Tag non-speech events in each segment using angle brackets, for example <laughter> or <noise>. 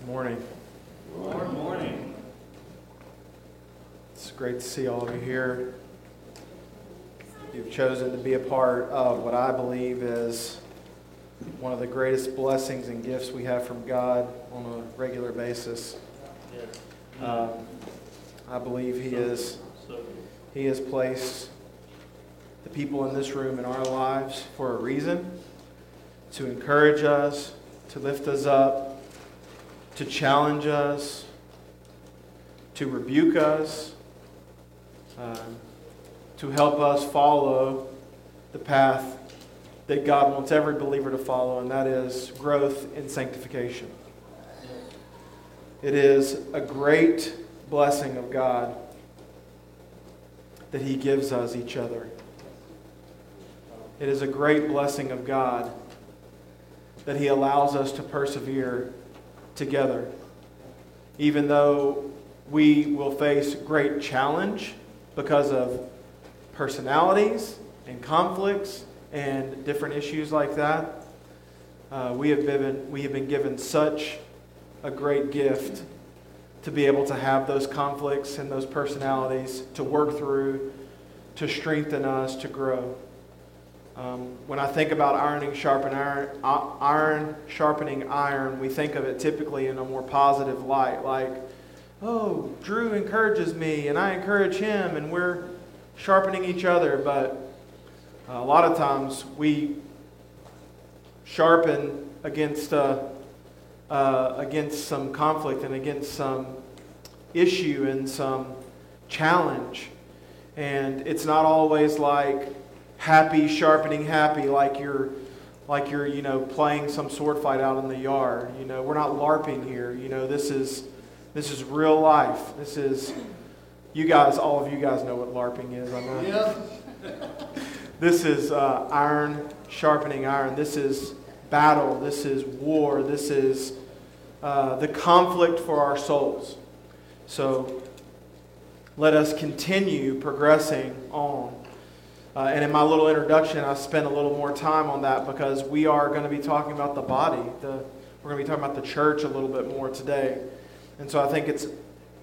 Good morning. Good morning. It's great to see all of you here. You've chosen to be a part of what I believe is one of the greatest blessings and gifts we have from God on a regular basis. Um, I believe He is He has placed the people in this room in our lives for a reason to encourage us, to lift us up, to challenge us, to rebuke us, um, to help us follow the path that God wants every believer to follow, and that is growth in sanctification. It is a great blessing of God that He gives us each other. It is a great blessing of God that He allows us to persevere together. Even though we will face great challenge because of personalities and conflicts and different issues like that, uh, we, have been, we have been given such a great gift to be able to have those conflicts and those personalities to work through, to strengthen us, to grow. Um, when I think about ironing sharpen iron, iron sharpening iron, we think of it typically in a more positive light, like, oh, Drew encourages me and I encourage him, and we're sharpening each other. But a lot of times we sharpen against uh, uh, against some conflict and against some issue and some challenge, and it's not always like happy sharpening happy like you're like you're you know playing some sword fight out in the yard. You know we're not larping here. You know this is this is real life. This is you guys all of you guys know what larping is i know. Yep. <laughs> this is uh, iron sharpening iron. This is battle. This is war. This is uh, the conflict for our souls. So let us continue progressing on uh, and in my little introduction, I spent a little more time on that because we are going to be talking about the body. The, we're going to be talking about the church a little bit more today. And so I think it's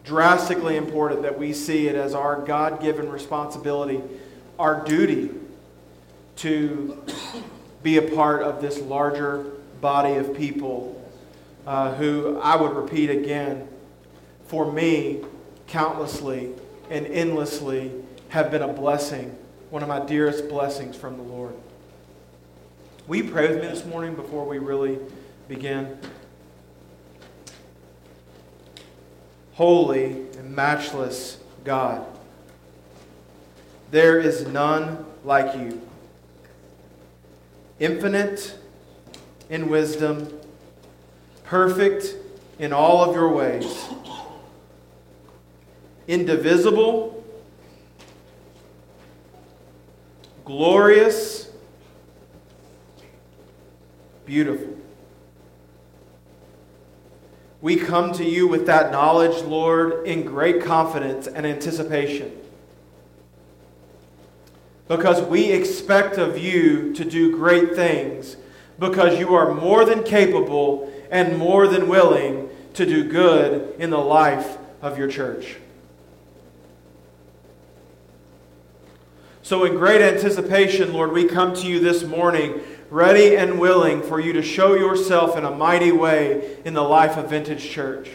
drastically important that we see it as our God given responsibility, our duty to be a part of this larger body of people uh, who, I would repeat again, for me, countlessly and endlessly have been a blessing one of my dearest blessings from the Lord. You pray with me this morning before we really begin? Holy and matchless God, there is none like you. Infinite in wisdom, perfect in all of your ways, indivisible glorious, beautiful. We come to you with that knowledge, Lord, in great confidence and anticipation. Because we expect of you to do great things, because you are more than capable and more than willing to do good in the life of your church. So, in great anticipation, Lord, we come to you this morning, ready and willing for you to show yourself in a mighty way in the life of Vintage Church.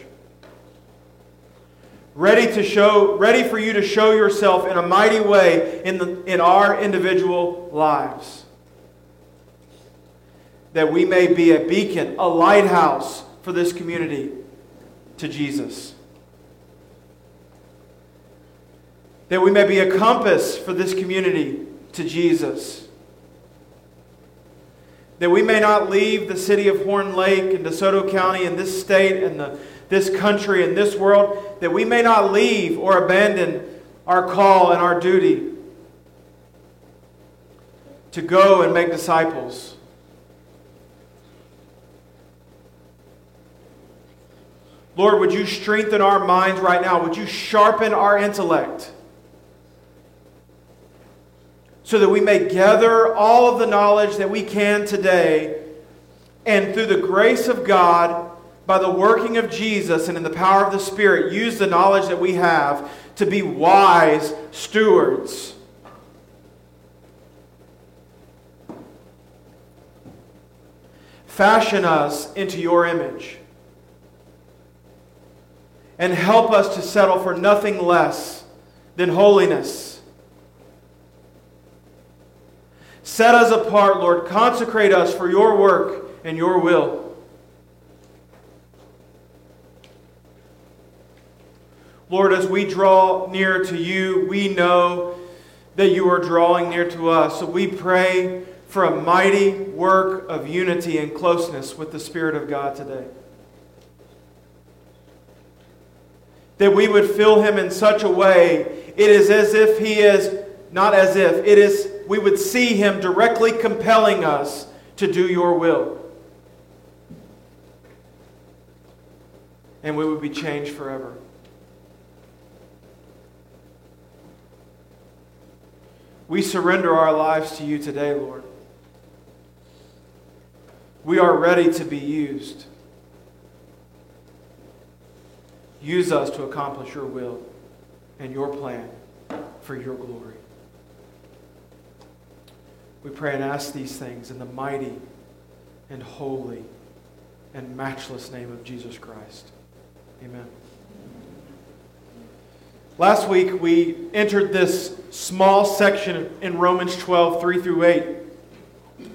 Ready to show, ready for you to show yourself in a mighty way in, the, in our individual lives. That we may be a beacon, a lighthouse for this community to Jesus. That we may be a compass for this community to Jesus. That we may not leave the city of Horn Lake and DeSoto County and this state and the, this country and this world, that we may not leave or abandon our call and our duty to go and make disciples. Lord, would you strengthen our minds right now? Would you sharpen our intellect? So that we may gather all of the knowledge that we can today, and through the grace of God, by the working of Jesus and in the power of the Spirit, use the knowledge that we have to be wise stewards. Fashion us into your image. And help us to settle for nothing less than holiness. Set us apart, Lord. Consecrate us for your work and your will. Lord, as we draw near to you, we know that you are drawing near to us. So we pray for a mighty work of unity and closeness with the Spirit of God today. That we would fill him in such a way, it is as if he is, not as if, it is, we would see him directly compelling us to do your will. And we would be changed forever. We surrender our lives to you today, Lord. We are ready to be used. Use us to accomplish your will and your plan for your glory. We pray and ask these things in the mighty and holy and matchless name of Jesus Christ. Amen. Last week, we entered this small section in Romans 12, 3 through 8,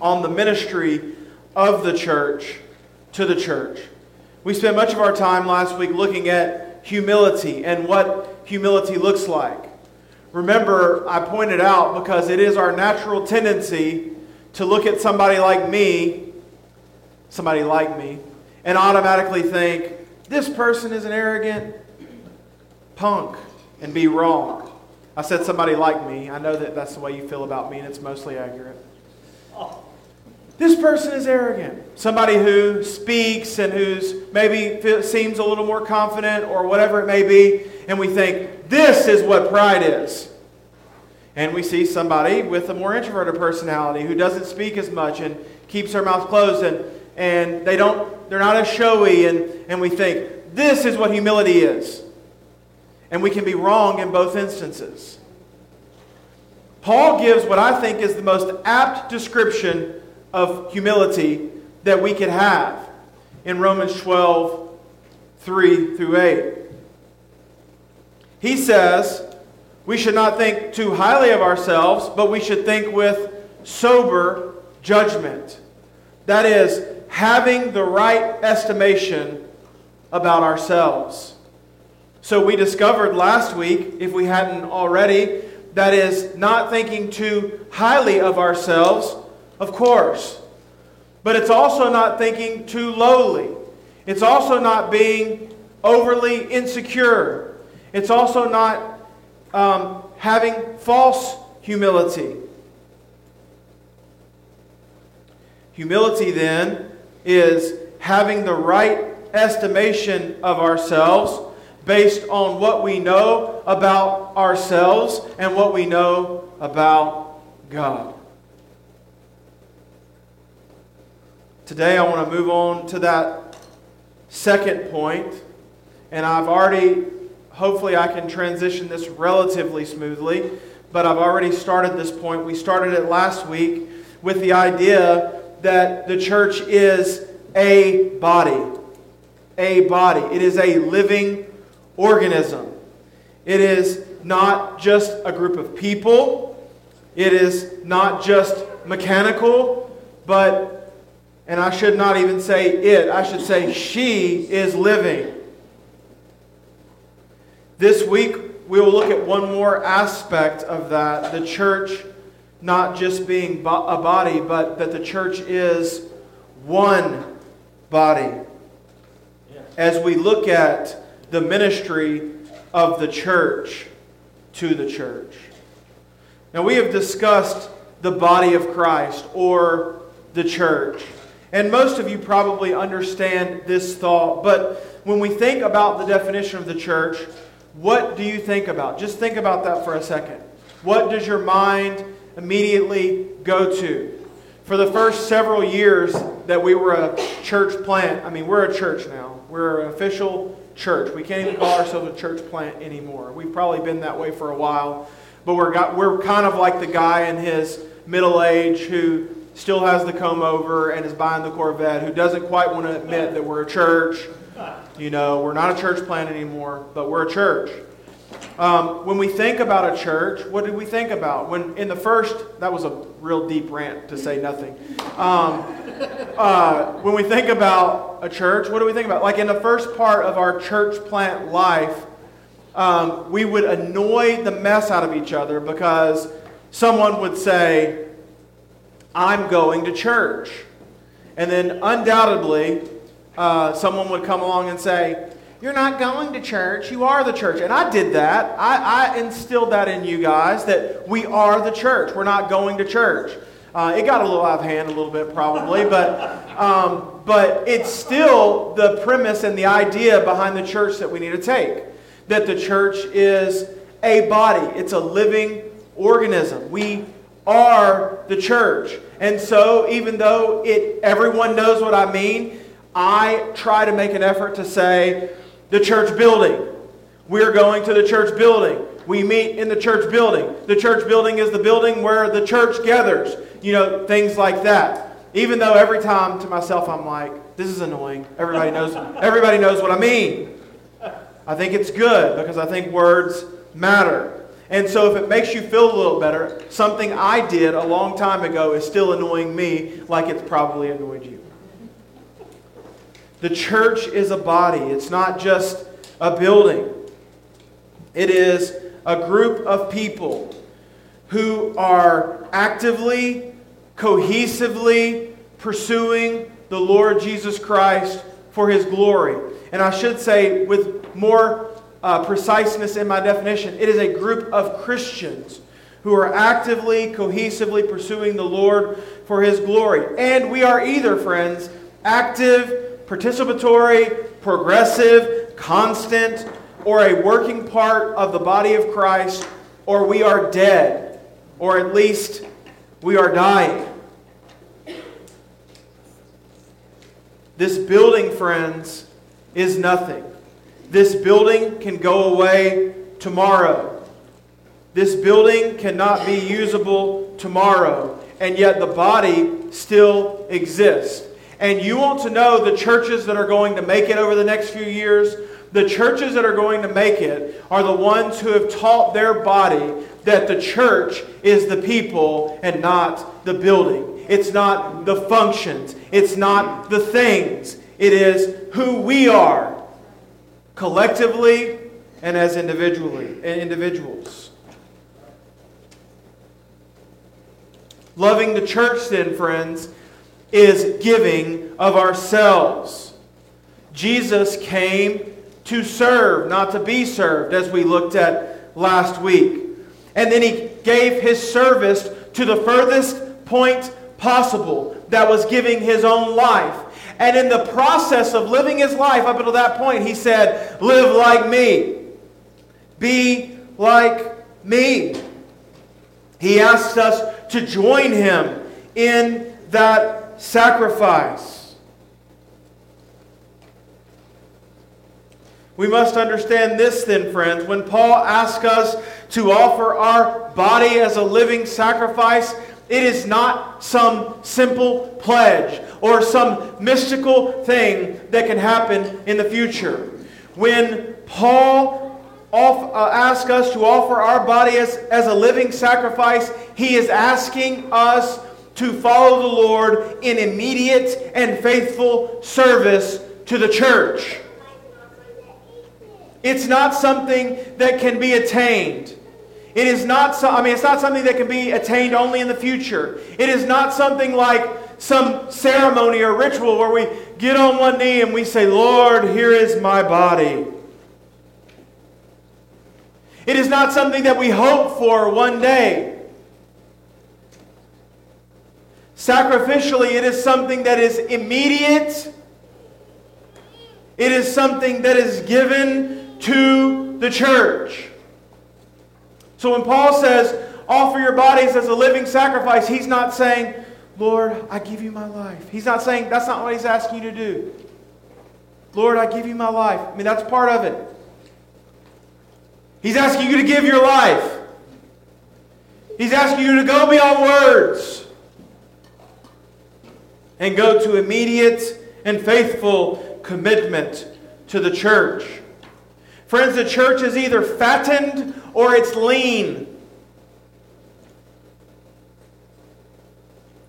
on the ministry of the church to the church. We spent much of our time last week looking at humility and what humility looks like. Remember, I pointed out because it is our natural tendency to look at somebody like me, somebody like me, and automatically think, this person is an arrogant punk and be wrong. I said somebody like me. I know that that's the way you feel about me, and it's mostly accurate. This person is arrogant. Somebody who speaks and who's maybe seems a little more confident or whatever it may be, and we think, this is what pride is. And we see somebody with a more introverted personality who doesn't speak as much and keeps her mouth closed and, and they don't, they're not as showy, and, and we think, this is what humility is. And we can be wrong in both instances. Paul gives what I think is the most apt description of humility that we could have in Romans 12, 3 through 8. He says, We should not think too highly of ourselves, but we should think with sober judgment. That is, having the right estimation about ourselves. So we discovered last week, if we hadn't already, that is not thinking too highly of ourselves, of course. But it's also not thinking too lowly. It's also not being overly insecure. It's also not um, having false humility. Humility, then, is having the right estimation of ourselves based on what we know about ourselves and what we know about God. Today, I want to move on to that second point, and I've already, hopefully, I can transition this relatively smoothly, but I've already started this point. We started it last week with the idea that the church is a body. A body. It is a living organism. It is not just a group of people, it is not just mechanical, but, and I should not even say it, I should say she is living. This week, we will look at one more aspect of that the church not just being a body, but that the church is one body. As we look at the ministry of the church to the church. Now, we have discussed the body of Christ or the church. And most of you probably understand this thought, but when we think about the definition of the church, what do you think about? Just think about that for a second. What does your mind immediately go to? For the first several years that we were a church plant. I mean, we're a church now. We're an official church. We can't even call ourselves a church plant anymore. We've probably been that way for a while, but we're got, we're kind of like the guy in his middle age who still has the comb over and is buying the Corvette, who doesn't quite want to admit that we're a church. You know, we're not a church plant anymore, but we're a church. Um, when we think about a church, what did we think about? When in the first, that was a real deep rant to say nothing. Um, uh, when we think about a church, what do we think about? Like in the first part of our church plant life, um, we would annoy the mess out of each other because someone would say, I'm going to church. And then undoubtedly, uh, someone would come along and say, You're not going to church, you are the church. And I did that. I, I instilled that in you guys that we are the church. We're not going to church. Uh, it got a little out of hand a little bit, probably, <laughs> but, um, but it's still the premise and the idea behind the church that we need to take. That the church is a body, it's a living organism. We are the church. And so, even though it, everyone knows what I mean, I try to make an effort to say the church building. We're going to the church building. We meet in the church building. The church building is the building where the church gathers. You know, things like that. Even though every time to myself I'm like, this is annoying. Everybody knows everybody knows what I mean. I think it's good because I think words matter. And so, if it makes you feel a little better, something I did a long time ago is still annoying me like it's probably annoyed you. The church is a body, it's not just a building, it is a group of people who are actively, cohesively pursuing the Lord Jesus Christ for his glory. And I should say, with more uh, preciseness in my definition. It is a group of Christians who are actively, cohesively pursuing the Lord for His glory. And we are either, friends, active, participatory, progressive, constant, or a working part of the body of Christ, or we are dead, or at least we are dying. This building, friends, is nothing. This building can go away tomorrow. This building cannot be usable tomorrow, and yet the body still exists. And you want to know the churches that are going to make it over the next few years? The churches that are going to make it are the ones who have taught their body that the church is the people and not the building. It's not the functions. It's not the things. It is who we are collectively and as individually eh, individuals. Loving the church, then, friends, is giving of ourselves. Jesus came to serve, not to be served, as we looked at last week. And then he gave his service to the furthest point possible that was giving his own life. And in the process of living his life up until that point, he said, Live like me. Be like me. He asked us to join him in that sacrifice. We must understand this then, friends. When Paul asks us to offer our body as a living sacrifice, it is not some simple pledge or some mystical thing that can happen in the future. When Paul off, uh, asks us to offer our body as, as a living sacrifice, he is asking us to follow the Lord in immediate and faithful service to the church. It's not something that can be attained. It is not so, I mean it's not something that can be attained only in the future. It is not something like some ceremony or ritual where we get on one knee and we say, "Lord, here is my body." It is not something that we hope for one day. Sacrificially, it is something that is immediate. It is something that is given to the church. So when Paul says, offer your bodies as a living sacrifice, he's not saying, Lord, I give you my life. He's not saying that's not what he's asking you to do. Lord, I give you my life. I mean, that's part of it. He's asking you to give your life. He's asking you to go beyond words and go to immediate and faithful commitment to the church. Friends, the church is either fattened or it's lean.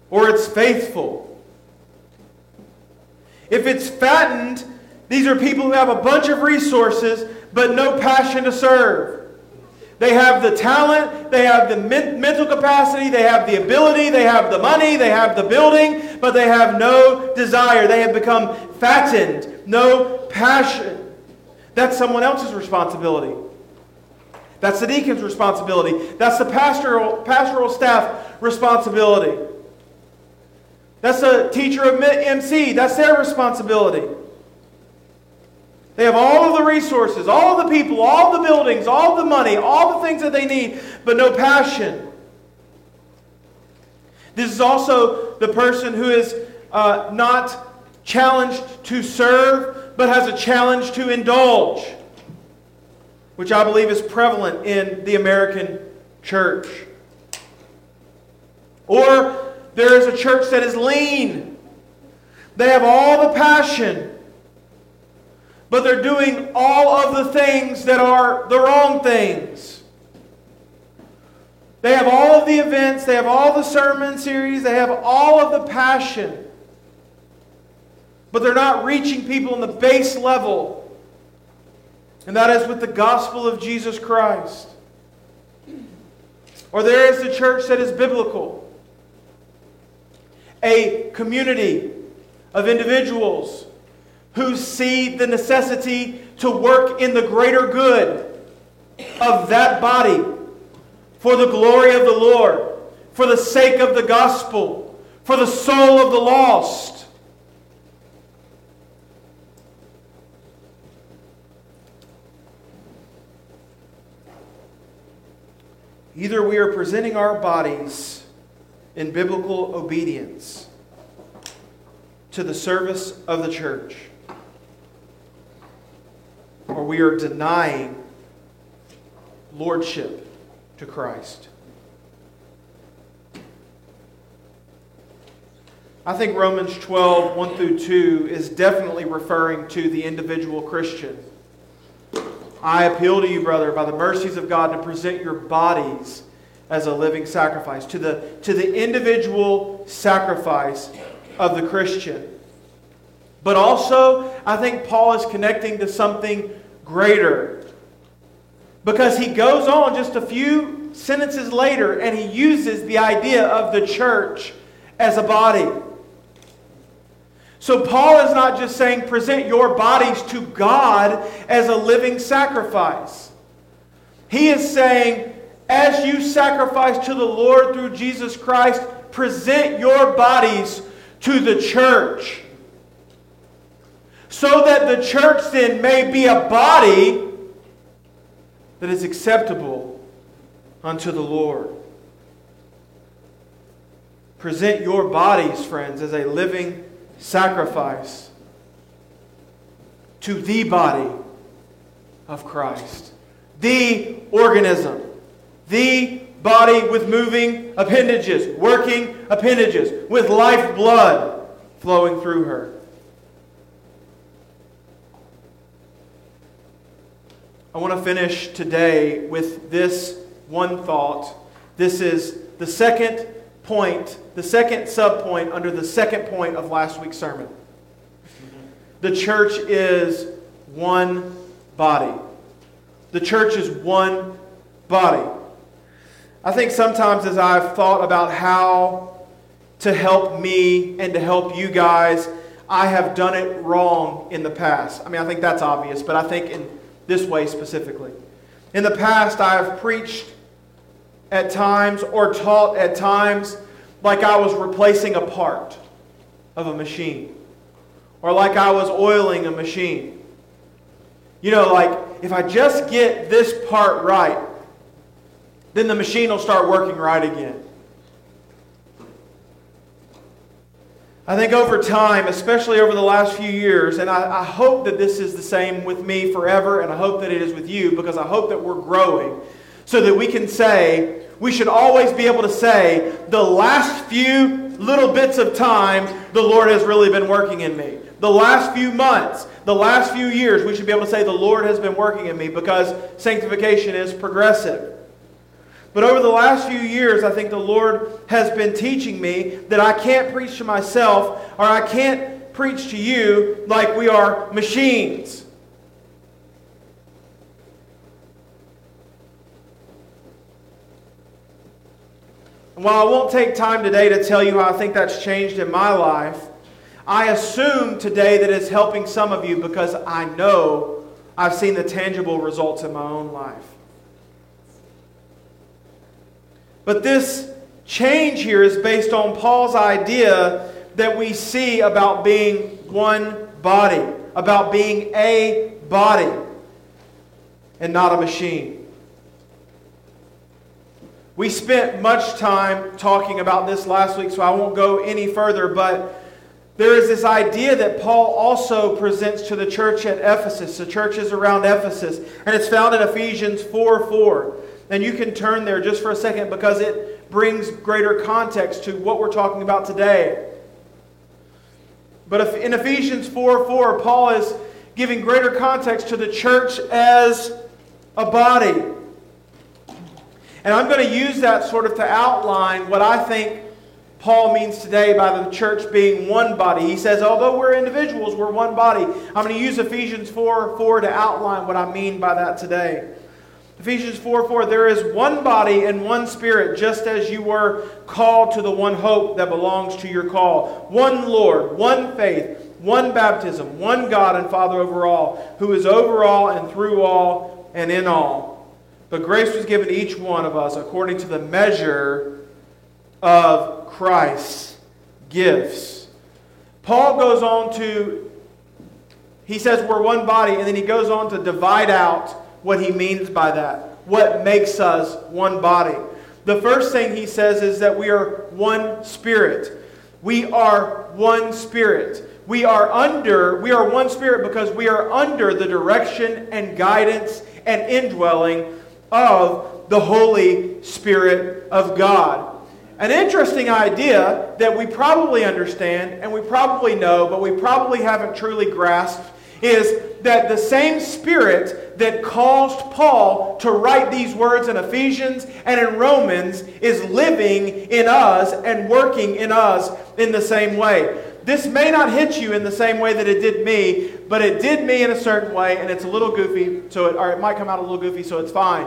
Or it's faithful. If it's fattened, these are people who have a bunch of resources but no passion to serve. They have the talent, they have the men- mental capacity, they have the ability, they have the money, they have the building, but they have no desire. They have become fattened, no passion. That's someone else's responsibility. That's the deacon's responsibility. That's the pastoral, pastoral staff responsibility. That's the teacher of MC. That's their responsibility. They have all of the resources, all of the people, all the buildings, all the money, all the things that they need, but no passion. This is also the person who is uh, not challenged to serve, but has a challenge to indulge, which I believe is prevalent in the American church. Or there is a church that is lean. They have all the passion, but they're doing all of the things that are the wrong things. They have all of the events, they have all the sermon series, they have all of the passion. But they're not reaching people in the base level. And that is with the gospel of Jesus Christ. Or there is the church that is biblical. A community of individuals who see the necessity to work in the greater good of that body for the glory of the Lord, for the sake of the gospel, for the soul of the lost. Either we are presenting our bodies in biblical obedience to the service of the church or we are denying lordship to Christ. I think Romans 12, 1 through 2 is definitely referring to the individual Christian. I appeal to you, brother, by the mercies of God, to present your bodies as a living sacrifice, to the, to the individual sacrifice of the Christian. But also, I think Paul is connecting to something greater. Because he goes on just a few sentences later and he uses the idea of the church as a body. So Paul is not just saying present your bodies to God as a living sacrifice. He is saying, as you sacrifice to the Lord through Jesus Christ, present your bodies to the church so that the church then may be a body that is acceptable unto the Lord. Present your bodies, friends, as a living sacrifice to the body of Christ, the organism, the body with moving appendages, working appendages, with life blood flowing through her. I want to finish today with this one thought. This is the second point, the second subpoint under the second point of last week's sermon. The church is one body. The church is one body. I think sometimes as I've thought about how to help me and to help you guys, I have done it wrong in the past. I mean, I think that's obvious, but I think in this way specifically. In the past, I have preached at times or taught at times like I was replacing a part of a machine or like I was oiling a machine. You know, like if I just get this part right, then the machine will start working right again. I think over time, especially over the last few years, and I, I, hope that this is the same with me forever, and I hope that it is with you because I hope that we're growing so that we can say, we should always be able to say, the last few little bits of time, the Lord has really been working in me. The last few months, the last few years, we should be able to say, the Lord has been working in me because sanctification is progressive. But over the last few years, I think the Lord has been teaching me that I can't preach to myself or I can't preach to you like we are machines. And while I won't take time today to tell you how I think that's changed in my life, I assume today that it's helping some of you because I know I've seen the tangible results in my own life. But this change here is based on Paul's idea that we see about being one body, about being a body and not a machine. We spent much time talking about this last week, so I won't go any further, but there is this idea that Paul also presents to the church at Ephesus, the churches around Ephesus, and it's found in Ephesians 4 4. And you can turn there just for a second because it brings greater context to what we're talking about today. But in Ephesians 4 4, Paul is giving greater context to the church as a body. And I'm going to use that sort of to outline what I think Paul means today by the church being one body. He says, although we're individuals, we're one body. I'm going to use Ephesians 4 4 to outline what I mean by that today. Ephesians 4 4, there is one body and one spirit, just as you were called to the one hope that belongs to your call. One Lord, one faith, one baptism, one God and Father over all, who is over all and through all and in all. But grace was given each one of us according to the measure of Christ's gifts. Paul goes on to, he says we're one body, and then he goes on to divide out what he means by that, what makes us one body. The first thing he says is that we are one spirit. We are one spirit. We are under, we are one spirit because we are under the direction and guidance and indwelling of the Holy Spirit of God. An interesting idea that we probably understand and we probably know, but we probably haven't truly grasped is that the same Spirit that caused Paul to write these words in Ephesians and in Romans is living in us and working in us in the same way. This may not hit you in the same way that it did me, but it did me in a certain way, and it's a little goofy, so it, or it might come out a little goofy, so it's fine.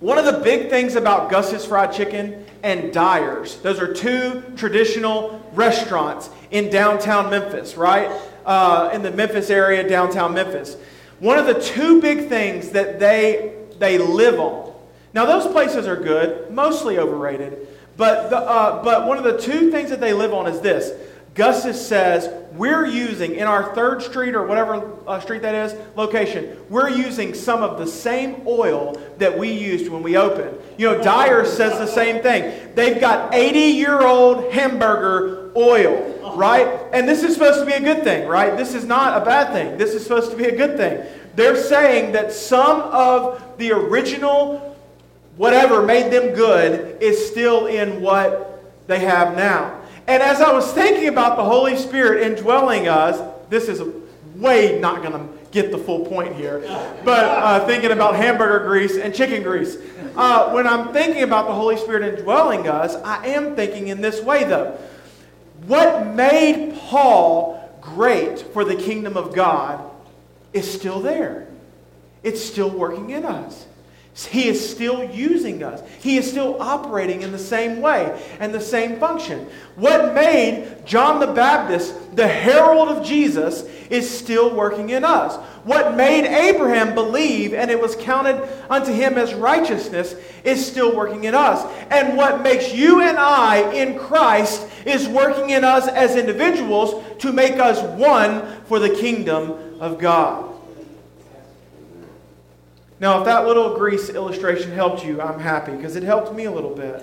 One of the big things about Gus's Fried Chicken and Dyer's, those are two traditional restaurants in downtown Memphis, right? uh, in the Memphis area, downtown Memphis. One of the two big things that they, they live on. Now, those places are good, mostly overrated, but, the, uh, but one of the two things that they live on is this. Gus's says we're using in our third street or whatever uh, street that is location, we're using some of the same oil that we used when we opened. You know, Dyer says the same thing. They've got 80 year old hamburger oil right? And this is supposed to be a good thing, right? This is not a bad thing. This is supposed to be a good thing. They're saying that some of the original, whatever made them good, is still in what they have now. And as I was thinking about the Holy Spirit indwelling us, this is way not going to get the full point here, but uh, thinking about hamburger grease and chicken grease. Uh, when I'm thinking about the Holy Spirit indwelling us, I am thinking in this way, though. What made Paul great for the kingdom of God is still there. It's still working in us. He is still using us. He is still operating in the same way and the same function. What made John the Baptist the herald of Jesus is still working in us. What made Abraham believe and it was counted unto him as righteousness is still working in us. And what makes you and I in Christ is working in us as individuals to make us one for the kingdom of God. Now, if that little grease illustration helped you, I'm happy because it helped me a little bit.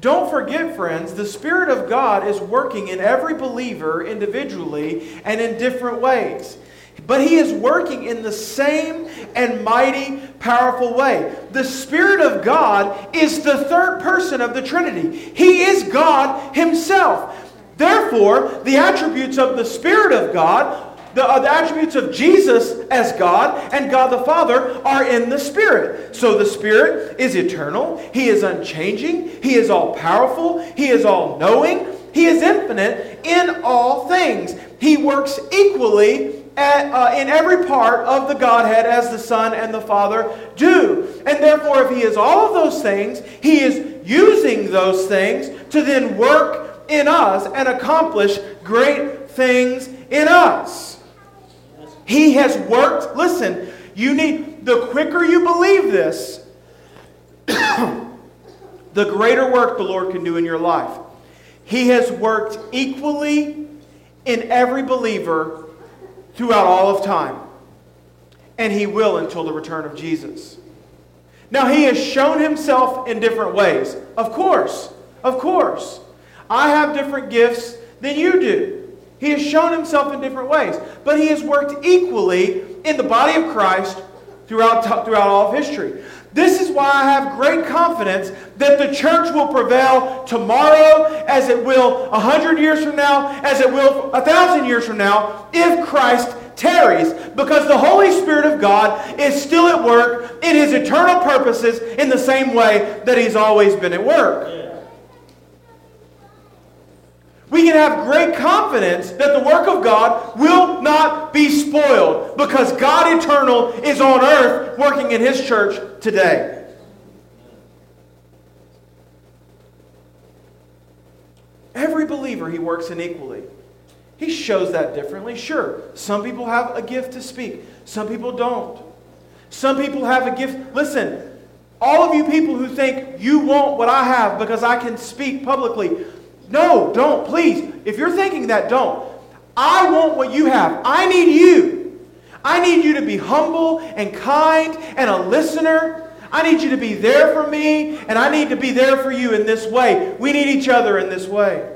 Don't forget, friends, the Spirit of God is working in every believer individually and in different ways. But he is working in the same and mighty, powerful way. The Spirit of God is the third person of the Trinity. He is God Himself. Therefore, the attributes of the Spirit of God the, uh, the, attributes of Jesus as God and God the Father are in the Spirit. So the Spirit is eternal, He is unchanging, He is all powerful, He is all knowing, He is infinite in all things. He works equally at, uh, in every part of the Godhead as the Son and the Father do. And therefore, if He is all of those things, He is using those things to then work in us and accomplish great things in us. He has worked. Listen, you need, the quicker you believe this, <coughs> the greater work the Lord can do in your life. He has worked equally in every believer throughout all of time. And He will until the return of Jesus. Now, He has shown Himself in different ways. Of course. Of course. I have different gifts than you do. He has shown himself in different ways, but he has worked equally in the body of Christ throughout, throughout all of history. This is why I have great confidence that the church will prevail tomorrow, as it will a hundred years from now, as it will a thousand years from now, if Christ tarries. Because the Holy Spirit of God is still at work in his eternal purposes in the same way that he's always been at work we can have great confidence that the work of God will not be spoiled because God eternal is on earth working in His church today. Every believer He works in equally. He shows that differently. Sure, some people have a gift to speak, some people don't. Some people have a gift. Listen, all of you people who think you want what I have because I can speak publicly, no, don't, please. If you're thinking that, don't. I want what you have. I need you. I need you to be humble and kind and a listener. I need you to be there for me, and I need to be there for you in this way. We need each other in this way.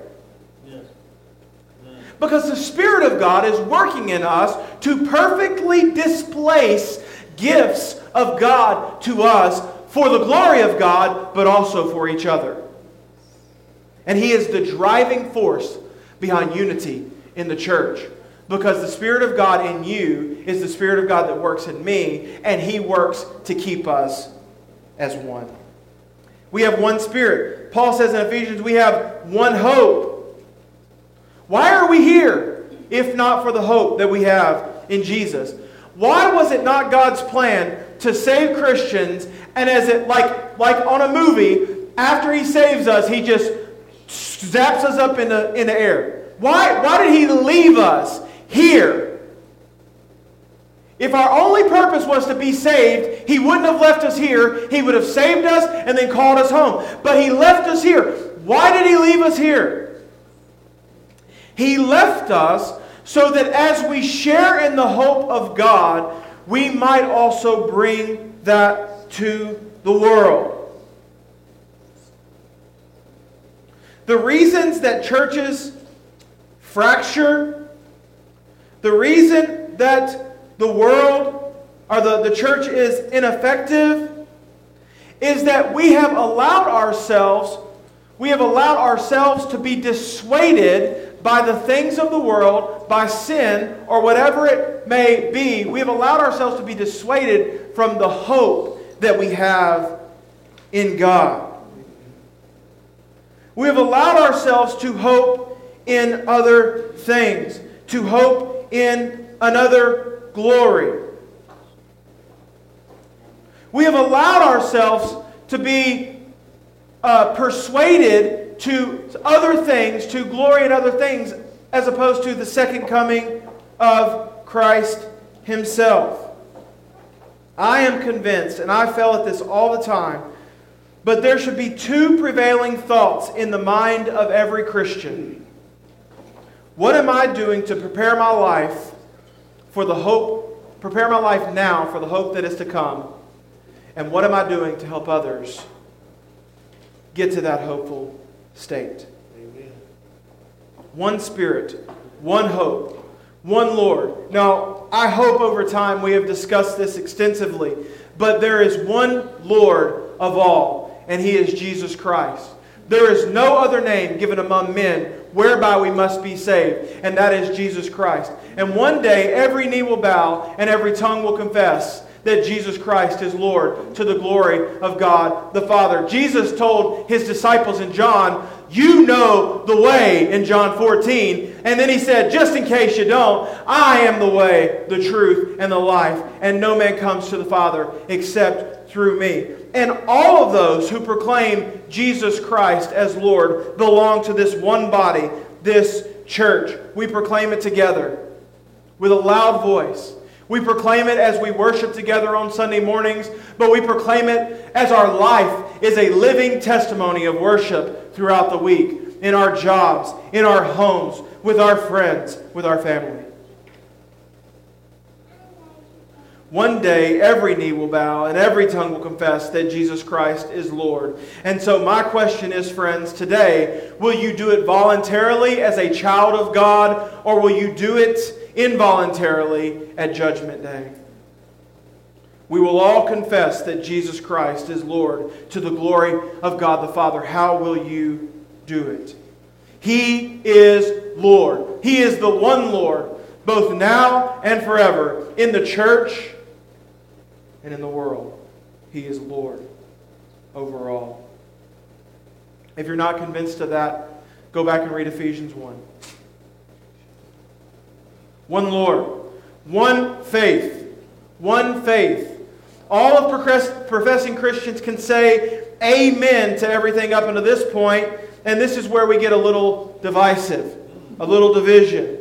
Because the Spirit of God is working in us to perfectly displace gifts of God to us for the glory of God, but also for each other. And He is the driving force behind unity in the church. Because the Spirit of God in you is the Spirit of God that works in me, and He works to keep us as one. We have one Spirit. Paul says in Ephesians, we have one hope. Why are we here if not for the hope that we have in Jesus? Why was it not God's plan to save Christians and as it like like on a movie after he saves us he just zaps us up in the, in the air. Why, why did he leave us here? If our only purpose was to be saved, he wouldn't have left us here. He would have saved us and then called us home. But he left us here. Why did he leave us here? He left us so that as we share in the hope of God, we might also bring that to the world. The reasons that churches fracture, the reason that the world or the, the church is ineffective is that we have allowed ourselves we have allowed ourselves to be dissuaded by the things of the world, by sin, or whatever it may be. We have allowed ourselves to be dissuaded from the hope that we have in God. We have allowed ourselves to hope in other things, to hope in another glory. We have allowed ourselves to be uh, persuaded to other things, to glory in other things, as opposed to the second coming of Christ Himself. I am convinced, and I fell at this all the time but there should be two prevailing thoughts in the mind of every Christian. What am I doing to prepare my life for the hope, prepare my life now for the hope that is to come? And what am I doing to help others get to that hopeful state. Amen. One Spirit, one hope, one Lord. Now, I hope over time we have discussed this extensively, but there is one Lord of all, and He is Jesus Christ. There is no other name given among men whereby we must be saved, and that is Jesus Christ. And one day every knee will bow and every tongue will confess that Jesus Christ is Lord to the glory of God the Father. Jesus told his disciples in John, You know the way in John 14. And then he said, Just in case you don't, I am the way, the truth, and the life, and no man comes to the Father except through me. And all of those who proclaim Jesus Christ as Lord belong to this one body, this church. We proclaim it together with a loud voice. We proclaim it as we worship together on Sunday mornings, but we proclaim it as our life is a living testimony of worship throughout the week, in our jobs, in our homes, with our friends, with our family. One day, every knee will bow and every tongue will confess that Jesus Christ is Lord. And so, my question is, friends, today, will you do it voluntarily as a child of God, or will you do it involuntarily at Judgment Day? We will all confess that Jesus Christ is Lord to the glory of God the Father. How will you do it? He is Lord. He is the one Lord, both now and forever, in the church and in the world. He is Lord over all. If you're not convinced of that, go back and read Ephesians 1. One Lord, one faith, one faith. All of professing Christians can say amen to everything up until this point, and this is where we get a little divisive, a little division.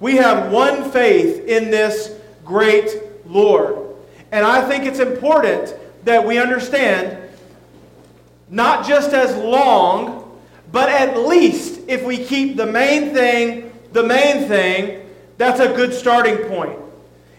We have one faith in this great Lord. And I think it's important that we understand not just as long, but at least if we keep the main thing, the main thing, that's a good starting point.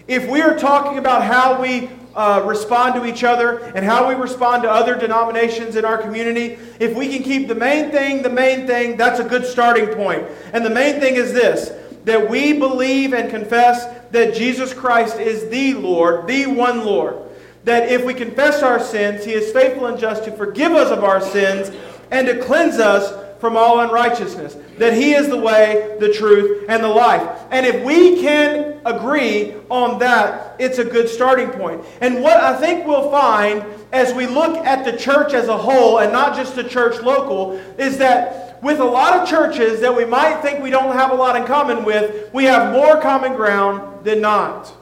If we are talking about how we uh, respond to each other and how we respond to other denominations in our community, if we can keep the main thing the main thing, that's a good starting point. And the main thing is this that we believe and confess that Jesus Christ is the Lord, the one Lord. That if we confess our sins, He is faithful and just to forgive us of our sins and to cleanse us from all unrighteousness. That He is the way, the truth, and the life. And if we can agree on that, it's a good starting point. And what I think we'll find as we look at the church as a whole, and not just the church local, is that with a lot of churches that we might think we don't have a lot in common with, we have more common ground than not.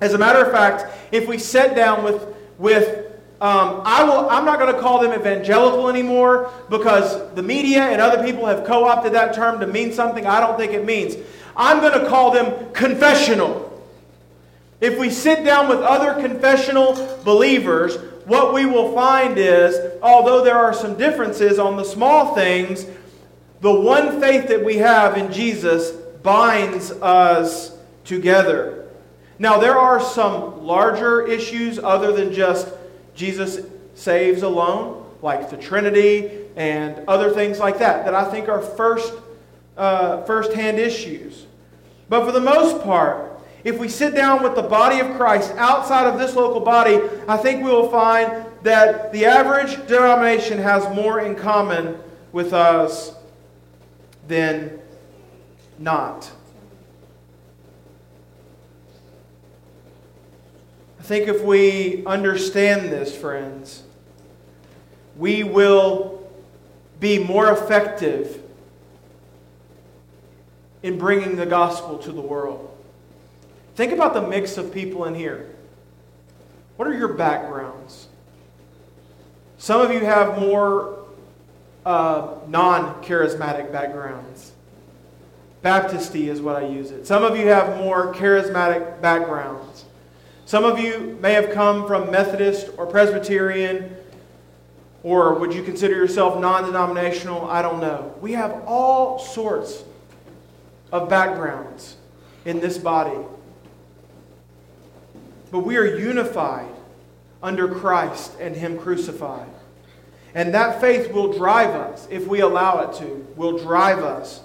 As a matter of fact, if we sit down with, with um, I will, I'm not going to call them evangelical anymore because the media and other people have co opted that term to mean something I don't think it means. I'm going to call them confessional. If we sit down with other confessional believers, what we will find is, although there are some differences on the small things, the one faith that we have in Jesus binds us together. Now, there are some larger issues other than just Jesus saves alone, like the Trinity and other things like that, that I think are first, uh, first-hand issues. But for the most part, if we sit down with the body of Christ outside of this local body, I think we will find that the average denomination has more in common with us than not. I think if we understand this, friends, we will be more effective in bringing the gospel to the world. Think about the mix of people in here. What are your backgrounds? Some of you have more uh, non charismatic backgrounds. Baptisty is what I use it. Some of you have more charismatic backgrounds. Some of you may have come from Methodist or Presbyterian, or would you consider yourself non denominational? I don't know. We have all sorts of backgrounds in this body. But we are unified under Christ and Him crucified. And that faith will drive us, if we allow it to, will drive us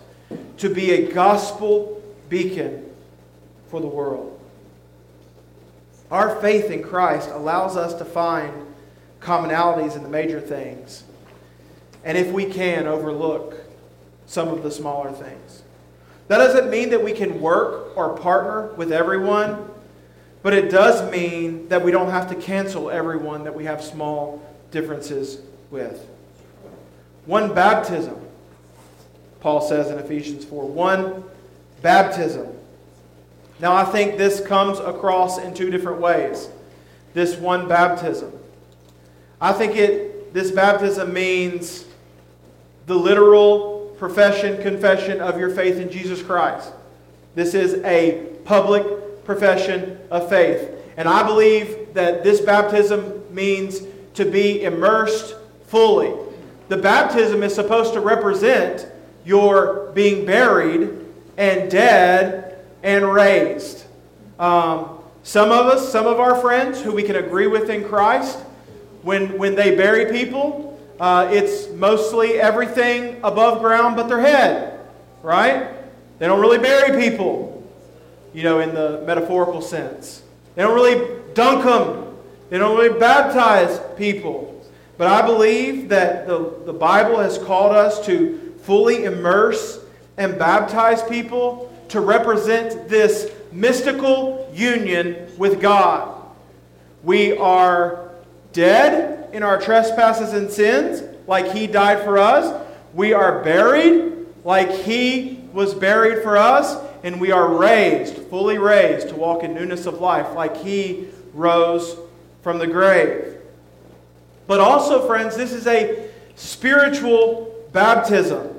to be a gospel beacon for the world. Our faith in Christ allows us to find commonalities in the major things. And if we can, overlook some of the smaller things. That doesn't mean that we can work or partner with everyone, but it does mean that we don't have to cancel everyone that we have small differences with. One baptism, Paul says in Ephesians 4. One baptism. Now, I think this comes across in two different ways. This one baptism. I think it, this baptism means the literal profession, confession of your faith in Jesus Christ. This is a public profession of faith. And I believe that this baptism means to be immersed fully. The baptism is supposed to represent your being buried and dead and raised. Um, some of us, some of our friends who we can agree with in Christ, when, when they bury people, uh, it's mostly everything above ground but their head, right? They don't really bury people, you know, in the metaphorical sense. They don't really dunk them, they don't really baptize people. But I believe that the, the Bible has called us to fully immerse and baptize people to represent this mystical union with God. We are dead in our trespasses and sins, like He died for us. We are buried, like He was buried for us. And we are raised, fully raised, to walk in newness of life, like He rose from the grave. But also, friends, this is a spiritual baptism.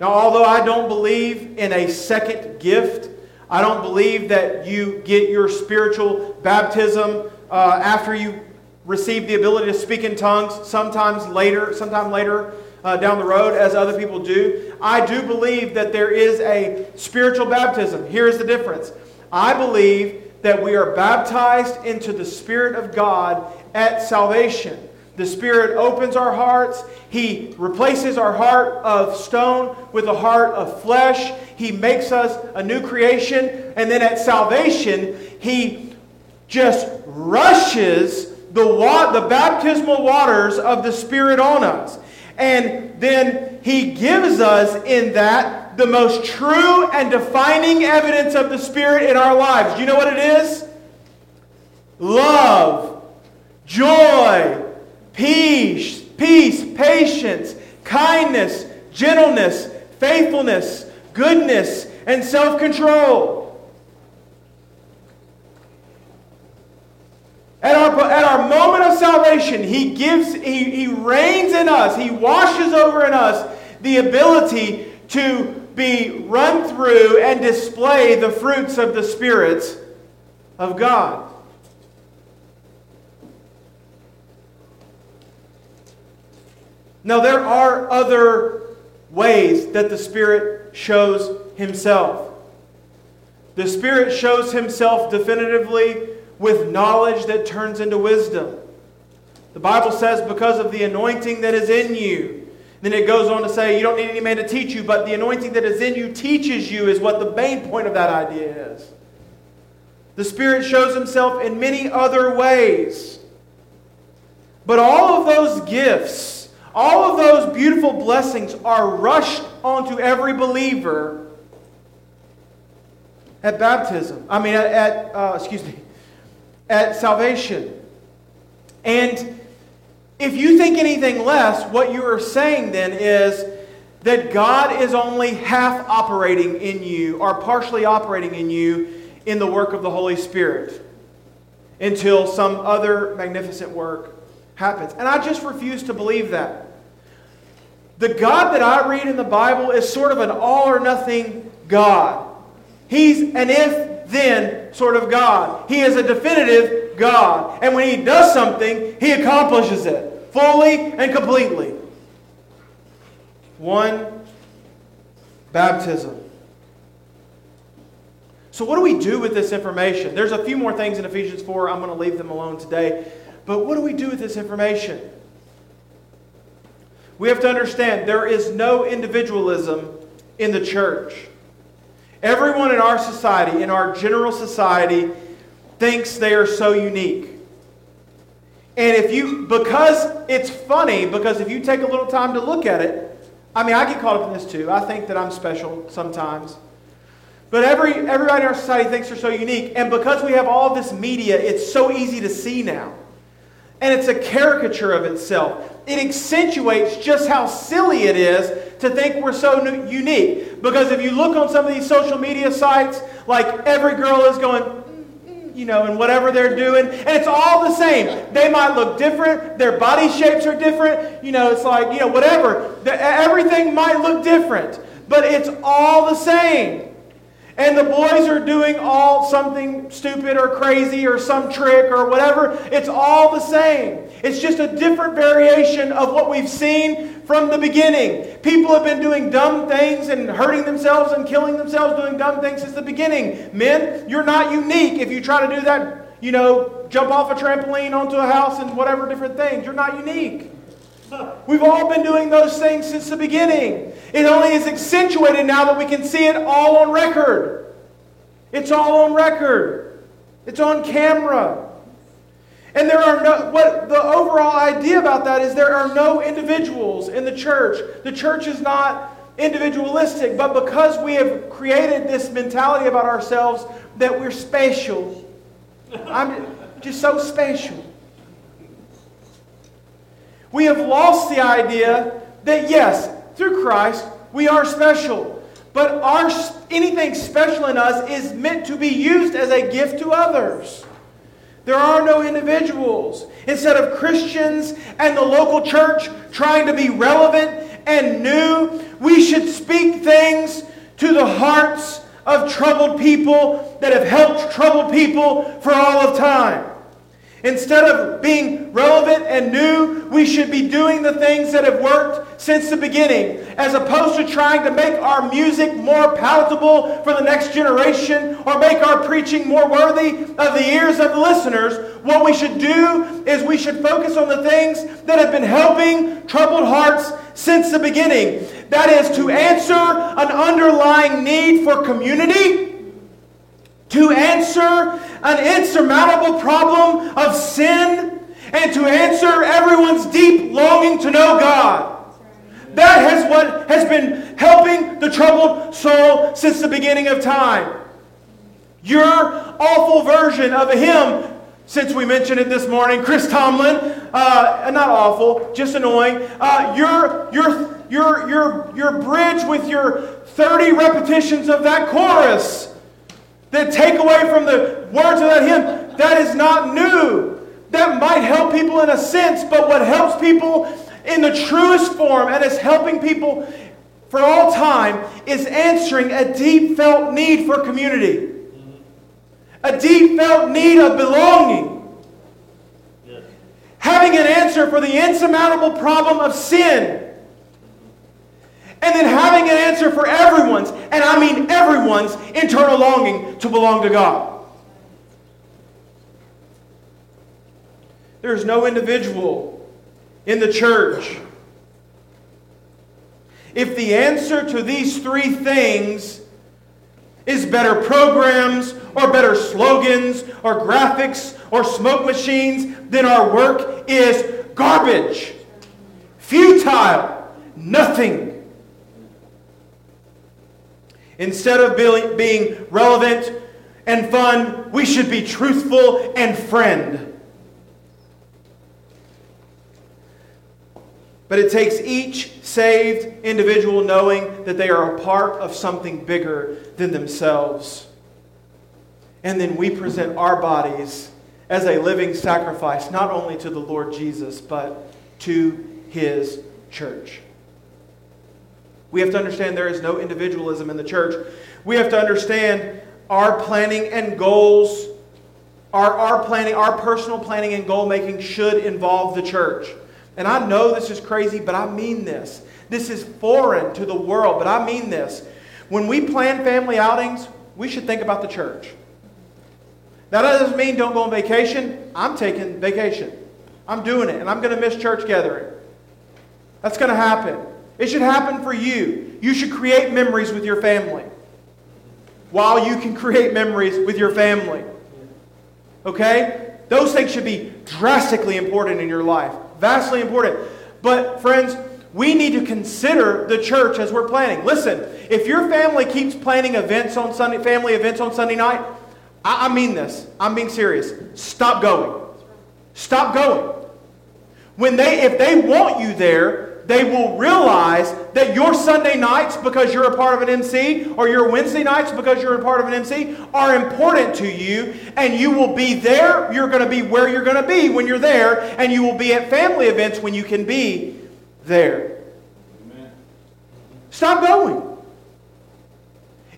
Now, although I don't believe in a second gift, I don't believe that you get your spiritual baptism uh, after you receive the ability to speak in tongues sometimes later, sometime later uh, down the road, as other people do. I do believe that there is a spiritual baptism. Here's the difference I believe that we are baptized into the Spirit of God at salvation. The Spirit opens our hearts. He replaces our heart of stone with a heart of flesh. He makes us a new creation. And then at salvation, He just rushes the, wa- the baptismal waters of the Spirit on us. And then He gives us in that the most true and defining evidence of the Spirit in our lives. Do you know what it is? Love, joy, peace, peace, patience, kindness, gentleness, faithfulness, goodness, and self control. At our, salvation, He gives, he, he reigns in us, He washes over in us the ability to be run through and display the fruits of the spirits of God. Now, there are other ways that the Spirit shows Himself. The Spirit shows Himself definitively with knowledge that turns into wisdom. The Bible says, because of the anointing that is in you. Then it goes on to say, you don't need any man to teach you, but the anointing that is in you teaches you, is what the main point of that idea is. The Spirit shows Himself in many other ways. But all of those gifts, all of those beautiful blessings are rushed onto every believer at baptism. I mean, at, at uh, excuse me, at salvation. And if you think anything less, what you are saying then is that God is only half operating in you or partially operating in you in the work of the Holy Spirit until some other magnificent work happens. And I just refuse to believe that. The God that I read in the Bible is sort of an all or nothing God. He's an if then sort of God. He is a definitive God. And when He does something, He accomplishes it fully and completely. One baptism. So, what do we do with this information? There's a few more things in Ephesians 4. I'm going to leave them alone today. But what do we do with this information? we have to understand there is no individualism in the church. Everyone in our society, in our general society, thinks they are so unique. And if you, because it's funny, because if you take a little time to look at it, I mean, I get caught up in this too. I think that I'm special sometimes. But every, everybody in our society thinks they're so unique. And because we have all this media, it's so easy to see now. And it's a caricature of itself. It accentuates just how silly it is to think we're so unique. Because if you look on some of these social media sites, like every girl is going, you know, and whatever they're doing. And it's all the same. They might look different. Their body shapes are different. You know, it's like, you know, whatever. The, everything might look different, but it's all the same. And the boys are doing all something stupid or crazy or some trick or whatever. It's all the same. It's just a different variation of what we've seen from the beginning. People have been doing dumb things and hurting themselves and killing themselves doing dumb things since the beginning. Men, you're not unique if you try to do that, you know, jump off a trampoline onto a house and whatever different things. You're not unique. We've all been doing those things since the beginning. It only is accentuated now that we can see it all on record. It's all on record. It's on camera. And there are no, what the overall idea about that is there are no individuals in the church. The church is not individualistic, but because we have created this mentality about ourselves that we're special. I'm just so special. We have lost the idea that yes, through Christ, we are special. But our, anything special in us is meant to be used as a gift to others. There are no individuals. Instead of Christians and the local church trying to be relevant and new, we should speak things to the hearts of troubled people that have helped troubled people for all of time. Instead of being relevant and new, we should be doing the things that have worked since the beginning, as opposed to trying to make our music more palatable for the next generation or make our preaching more worthy of the ears of the listeners. What we should do is we should focus on the things that have been helping troubled hearts since the beginning. That is to answer an underlying need for community to answer an insurmountable problem of sin and to answer everyone's deep longing to know God. That has what has been helping the troubled soul since the beginning of time. Your awful version of a hymn, since we mentioned it this morning, Chris Tomlin, uh, not awful, just annoying. Uh, your, your, your, your, your bridge with your 30 repetitions of that chorus that take away from the words of that hymn, that is not new. That might help people in a sense, but what helps people in the truest form and is helping people for all time is answering a deep felt need for community, a deep felt need of belonging. Having an answer for the insurmountable problem of sin and then having an answer for everyone's, and I mean everyone's, internal longing to belong to God. There's no individual in the church. If the answer to these three things is better programs or better slogans or graphics or smoke machines, then our work is garbage, futile, nothing. Instead of being relevant and fun, we should be truthful and friend. But it takes each saved individual knowing that they are a part of something bigger than themselves. And then we present our bodies as a living sacrifice, not only to the Lord Jesus, but to his church. We have to understand there is no individualism in the church. We have to understand our planning and goals, our, our planning, our personal planning and goal making should involve the church. And I know this is crazy, but I mean this. This is foreign to the world, but I mean this. When we plan family outings, we should think about the church. Now, that doesn't mean don't go on vacation. I'm taking vacation. I'm doing it, and I'm going to miss church gathering. That's going to happen. It should happen for you. You should create memories with your family while you can create memories with your family. Okay? Those things should be drastically important in your life, vastly important. But, friends, we need to consider the church as we're planning. Listen, if your family keeps planning events on Sunday, family events on Sunday night, I, I mean this. I'm being serious. Stop going. Stop going. When they, if they want you there, they will realize that your Sunday nights, because you're a part of an MC, or your Wednesday nights, because you're a part of an MC, are important to you, and you will be there. You're going to be where you're going to be when you're there, and you will be at family events when you can be there. Amen. Stop going.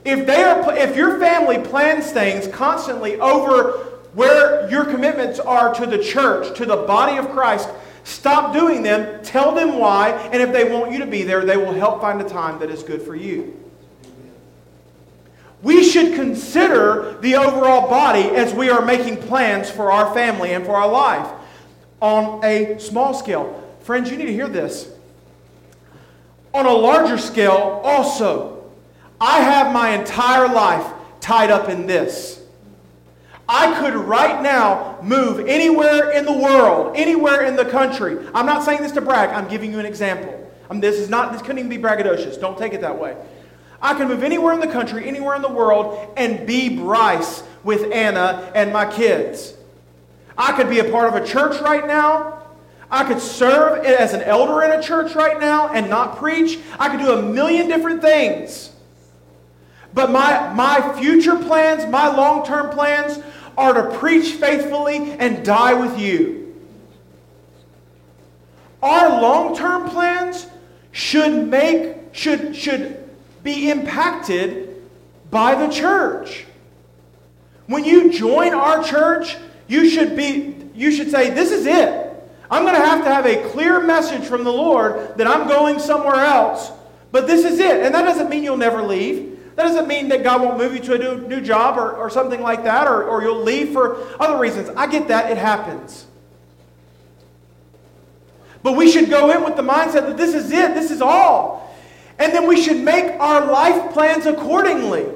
If, they are, if your family plans things constantly over where your commitments are to the church, to the body of Christ, Stop doing them. Tell them why. And if they want you to be there, they will help find a time that is good for you. We should consider the overall body as we are making plans for our family and for our life on a small scale. Friends, you need to hear this. On a larger scale, also, I have my entire life tied up in this. I could right now move anywhere in the world, anywhere in the country. I'm not saying this to brag. I'm giving you an example. I'm, this is not. This couldn't even be braggadocious. Don't take it that way. I can move anywhere in the country, anywhere in the world, and be Brice with Anna and my kids. I could be a part of a church right now. I could serve as an elder in a church right now and not preach. I could do a million different things. But my, my future plans, my long term plans, are to preach faithfully and die with you. Our long term plans should make, should, should be impacted by the church. When you join our church, you should be, you should say, This is it. I'm going to have to have a clear message from the Lord that I'm going somewhere else, but this is it. And that doesn't mean you'll never leave. That doesn't mean that God won't move you to a new, new job or, or something like that, or, or you'll leave for other reasons. I get that. It happens. But we should go in with the mindset that this is it, this is all. And then we should make our life plans accordingly.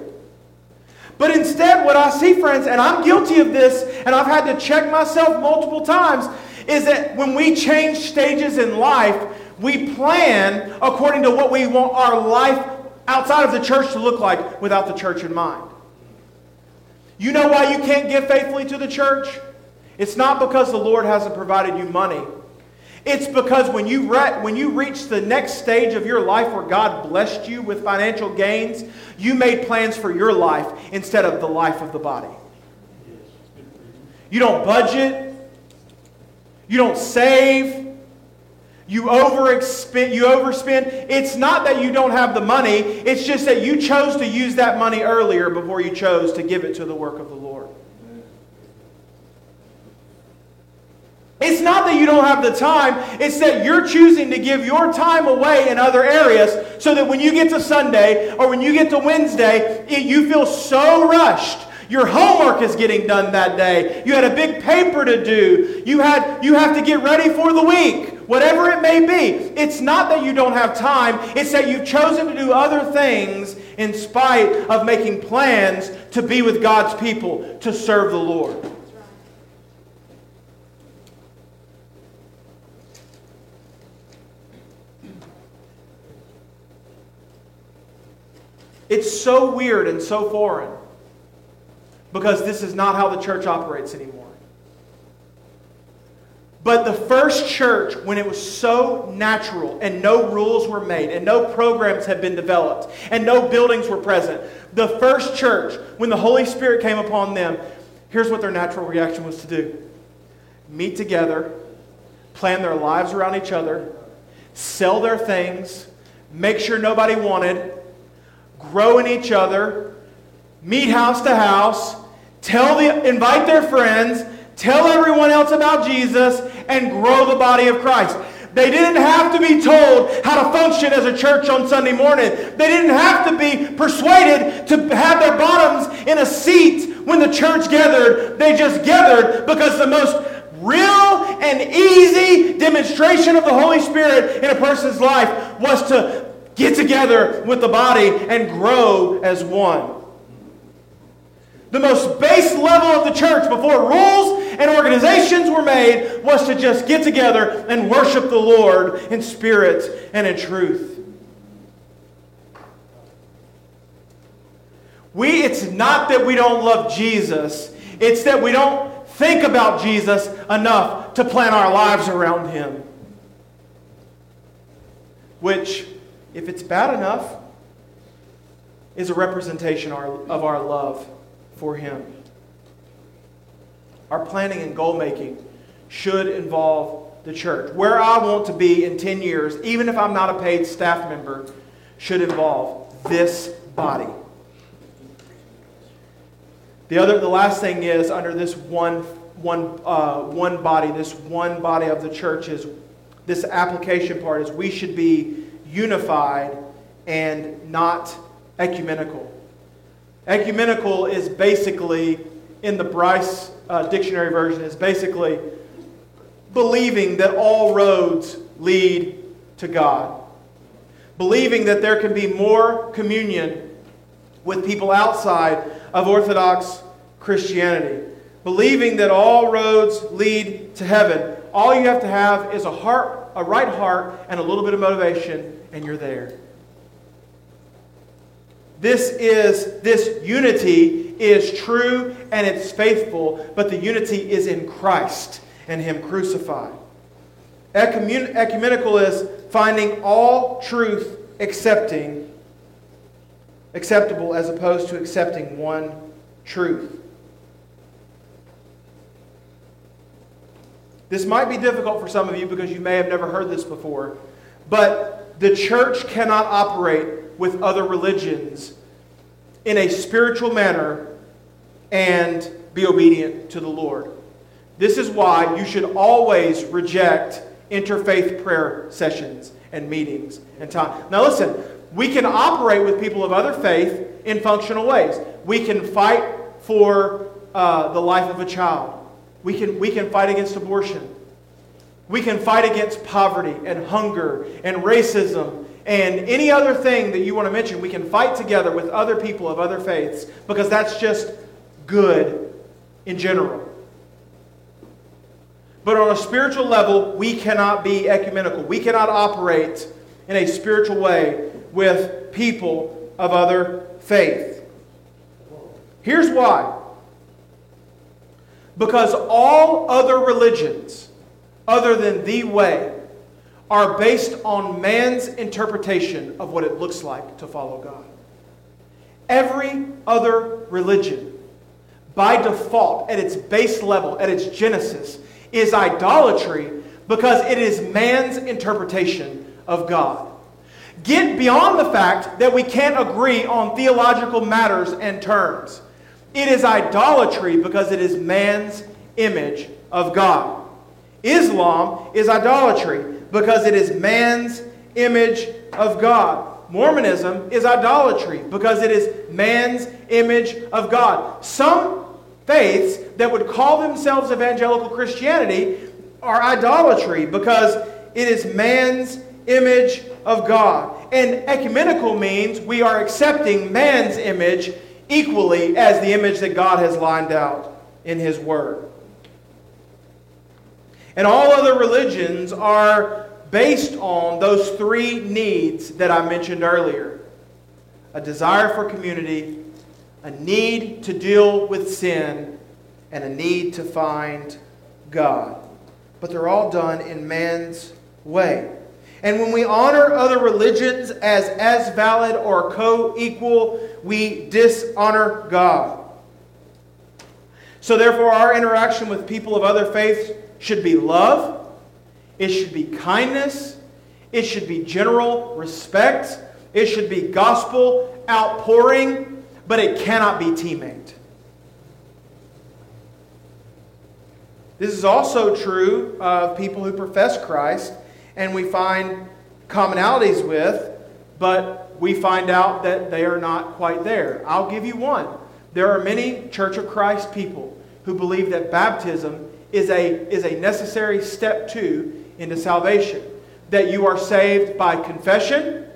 But instead, what I see, friends, and I'm guilty of this, and I've had to check myself multiple times, is that when we change stages in life, we plan according to what we want our life outside of the church to look like without the church in mind. You know why you can't give faithfully to the church? It's not because the Lord hasn't provided you money. It's because when you, re- when you reach the next stage of your life where God blessed you with financial gains, you made plans for your life instead of the life of the body. You don't budget. You don't save. You overspend, you overspend. It's not that you don't have the money, it's just that you chose to use that money earlier before you chose to give it to the work of the Lord. It's not that you don't have the time, it's that you're choosing to give your time away in other areas so that when you get to Sunday or when you get to Wednesday, it, you feel so rushed your homework is getting done that day. You had a big paper to do. You, had, you have to get ready for the week. Whatever it may be. It's not that you don't have time, it's that you've chosen to do other things in spite of making plans to be with God's people, to serve the Lord. It's so weird and so foreign because this is not how the church operates anymore. But the first church, when it was so natural and no rules were made and no programs had been developed and no buildings were present, the first church, when the Holy Spirit came upon them, here's what their natural reaction was to do. Meet together, plan their lives around each other, sell their things, make sure nobody wanted, grow in each other, meet house to house, tell the, invite their friends, tell everyone else about Jesus, and grow the body of Christ. They didn't have to be told how to function as a church on Sunday morning. They didn't have to be persuaded to have their bottoms in a seat when the church gathered. They just gathered because the most real and easy demonstration of the Holy Spirit in a person's life was to get together with the body and grow as one. The most base level of the church before rules and organizations were made was to just get together and worship the Lord in spirit and in truth. We, it's not that we don't love Jesus, it's that we don't think about Jesus enough to plan our lives around him. Which, if it's bad enough, is a representation of our love for him. Our planning and goal making should involve the church. Where I want to be in 10 years, even if I'm not a paid staff member, should involve this body. The other, the last thing is under this one, one, uh, one body, this one body of the church is this application part is we should be unified and not ecumenical. Ecumenical is basically, in the Brice uh, dictionary version, is basically believing that all roads lead to God. Believing that there can be more communion with people outside of Orthodox Christianity. Believing that all roads lead to heaven. All you have to have is a heart, a right heart, and a little bit of motivation, and you're there. This is this unity is true and it's faithful, but the unity is in Christ and Him crucified. ecumenical is finding all truth accepting acceptable as opposed to accepting one truth. This might be difficult for some of you because you may have never heard this before, but the church cannot operate with other religions in a spiritual manner and be obedient to the Lord. This is why you should always reject interfaith prayer sessions and meetings and time. Now, listen, we can operate with people of other faith in functional ways. We can fight for uh, the life of a child. We can, we can fight against abortion. We can fight against poverty and hunger and racism and any other thing that you want to mention. We can fight together with other people of other faiths because that's just good in general. But on a spiritual level, we cannot be ecumenical. We cannot operate in a spiritual way with people of other faith. Here's why. Because all other religions, other than the way, are based on man's interpretation of what it looks like to follow God. Every other religion, by default, at its base level, at its genesis, is idolatry because it is man's interpretation of God. Get beyond the fact that we can't agree on theological matters and terms. It is idolatry because it is man's image of God. Islam is idolatry because it is man's image of God. Mormonism is idolatry because it is man's image of God. Some faiths that would call themselves evangelical Christianity are idolatry because it is man's image of God. And ecumenical means we are accepting man's image equally as the image that God has lined out in His Word. And all other religions are based on those three needs that I mentioned earlier a desire for community, a need to deal with sin, and a need to find God. But they're all done in man's way. And when we honor other religions as as valid or co equal, we dishonor God. So, therefore, our interaction with people of other faiths should be love, it should be kindness, it should be general respect, it should be gospel outpouring, but it cannot be teammate. This is also true of people who profess Christ and we find commonalities with, but we find out that they are not quite there. I'll give you one. There are many Church of Christ people who believe that baptism is a, is a necessary step two into salvation. That you are saved by confession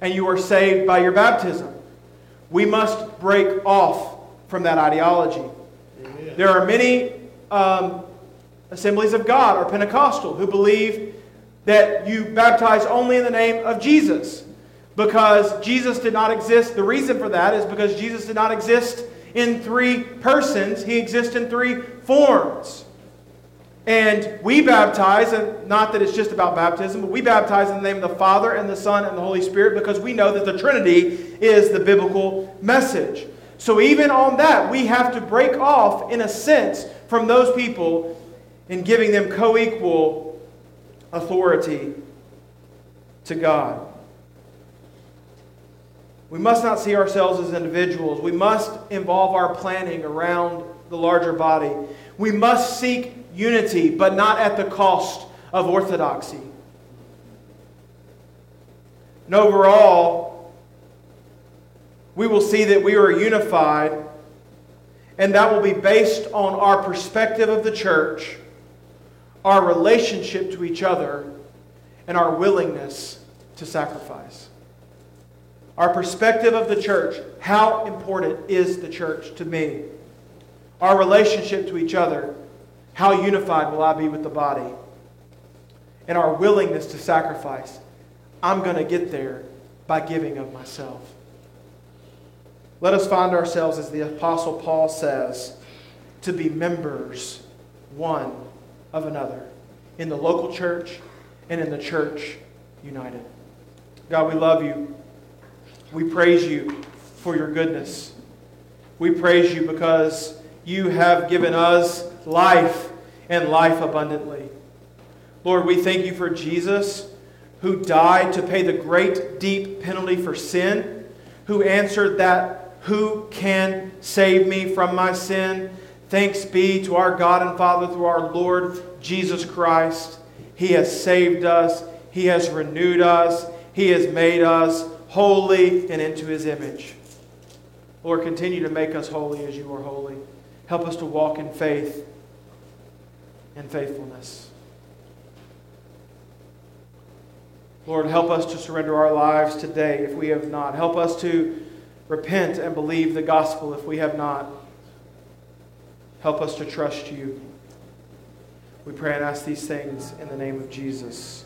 and you are saved by your baptism. We must break off from that ideology. Amen. There are many um, assemblies of God or Pentecostal who believe that you baptize only in the name of Jesus because Jesus did not exist. The reason for that is because Jesus did not exist in three persons, he exists in three forms. And we baptize, and not that it's just about baptism, but we baptize in the name of the Father and the Son and the Holy Spirit because we know that the Trinity is the biblical message. So even on that, we have to break off, in a sense, from those people in giving them co equal authority to God. We must not see ourselves as individuals. We must involve our planning around the larger body. We must seek unity, but not at the cost of orthodoxy. And overall, we will see that we are unified, and that will be based on our perspective of the church, our relationship to each other, and our willingness to sacrifice. Our perspective of the church. How important is the church to me? Our relationship to each other. How unified will I be with the body? And our willingness to sacrifice. I'm going to get there by giving of myself. Let us find ourselves, as the Apostle Paul says, to be members one of another in the local church and in the church united. God, we love you. We praise you for your goodness. We praise you because you have given us life and life abundantly. Lord, we thank you for Jesus who died to pay the great, deep penalty for sin, who answered that, Who can save me from my sin? Thanks be to our God and Father through our Lord Jesus Christ. He has saved us, He has renewed us, He has made us holy and into his image. Lord, continue to make us holy as you are holy. Help us to walk in faith and faithfulness. Lord, help us to surrender our lives today if we have not. Help us to repent and believe the gospel if we have not. Help us to trust you. We pray and ask these things in the name of Jesus.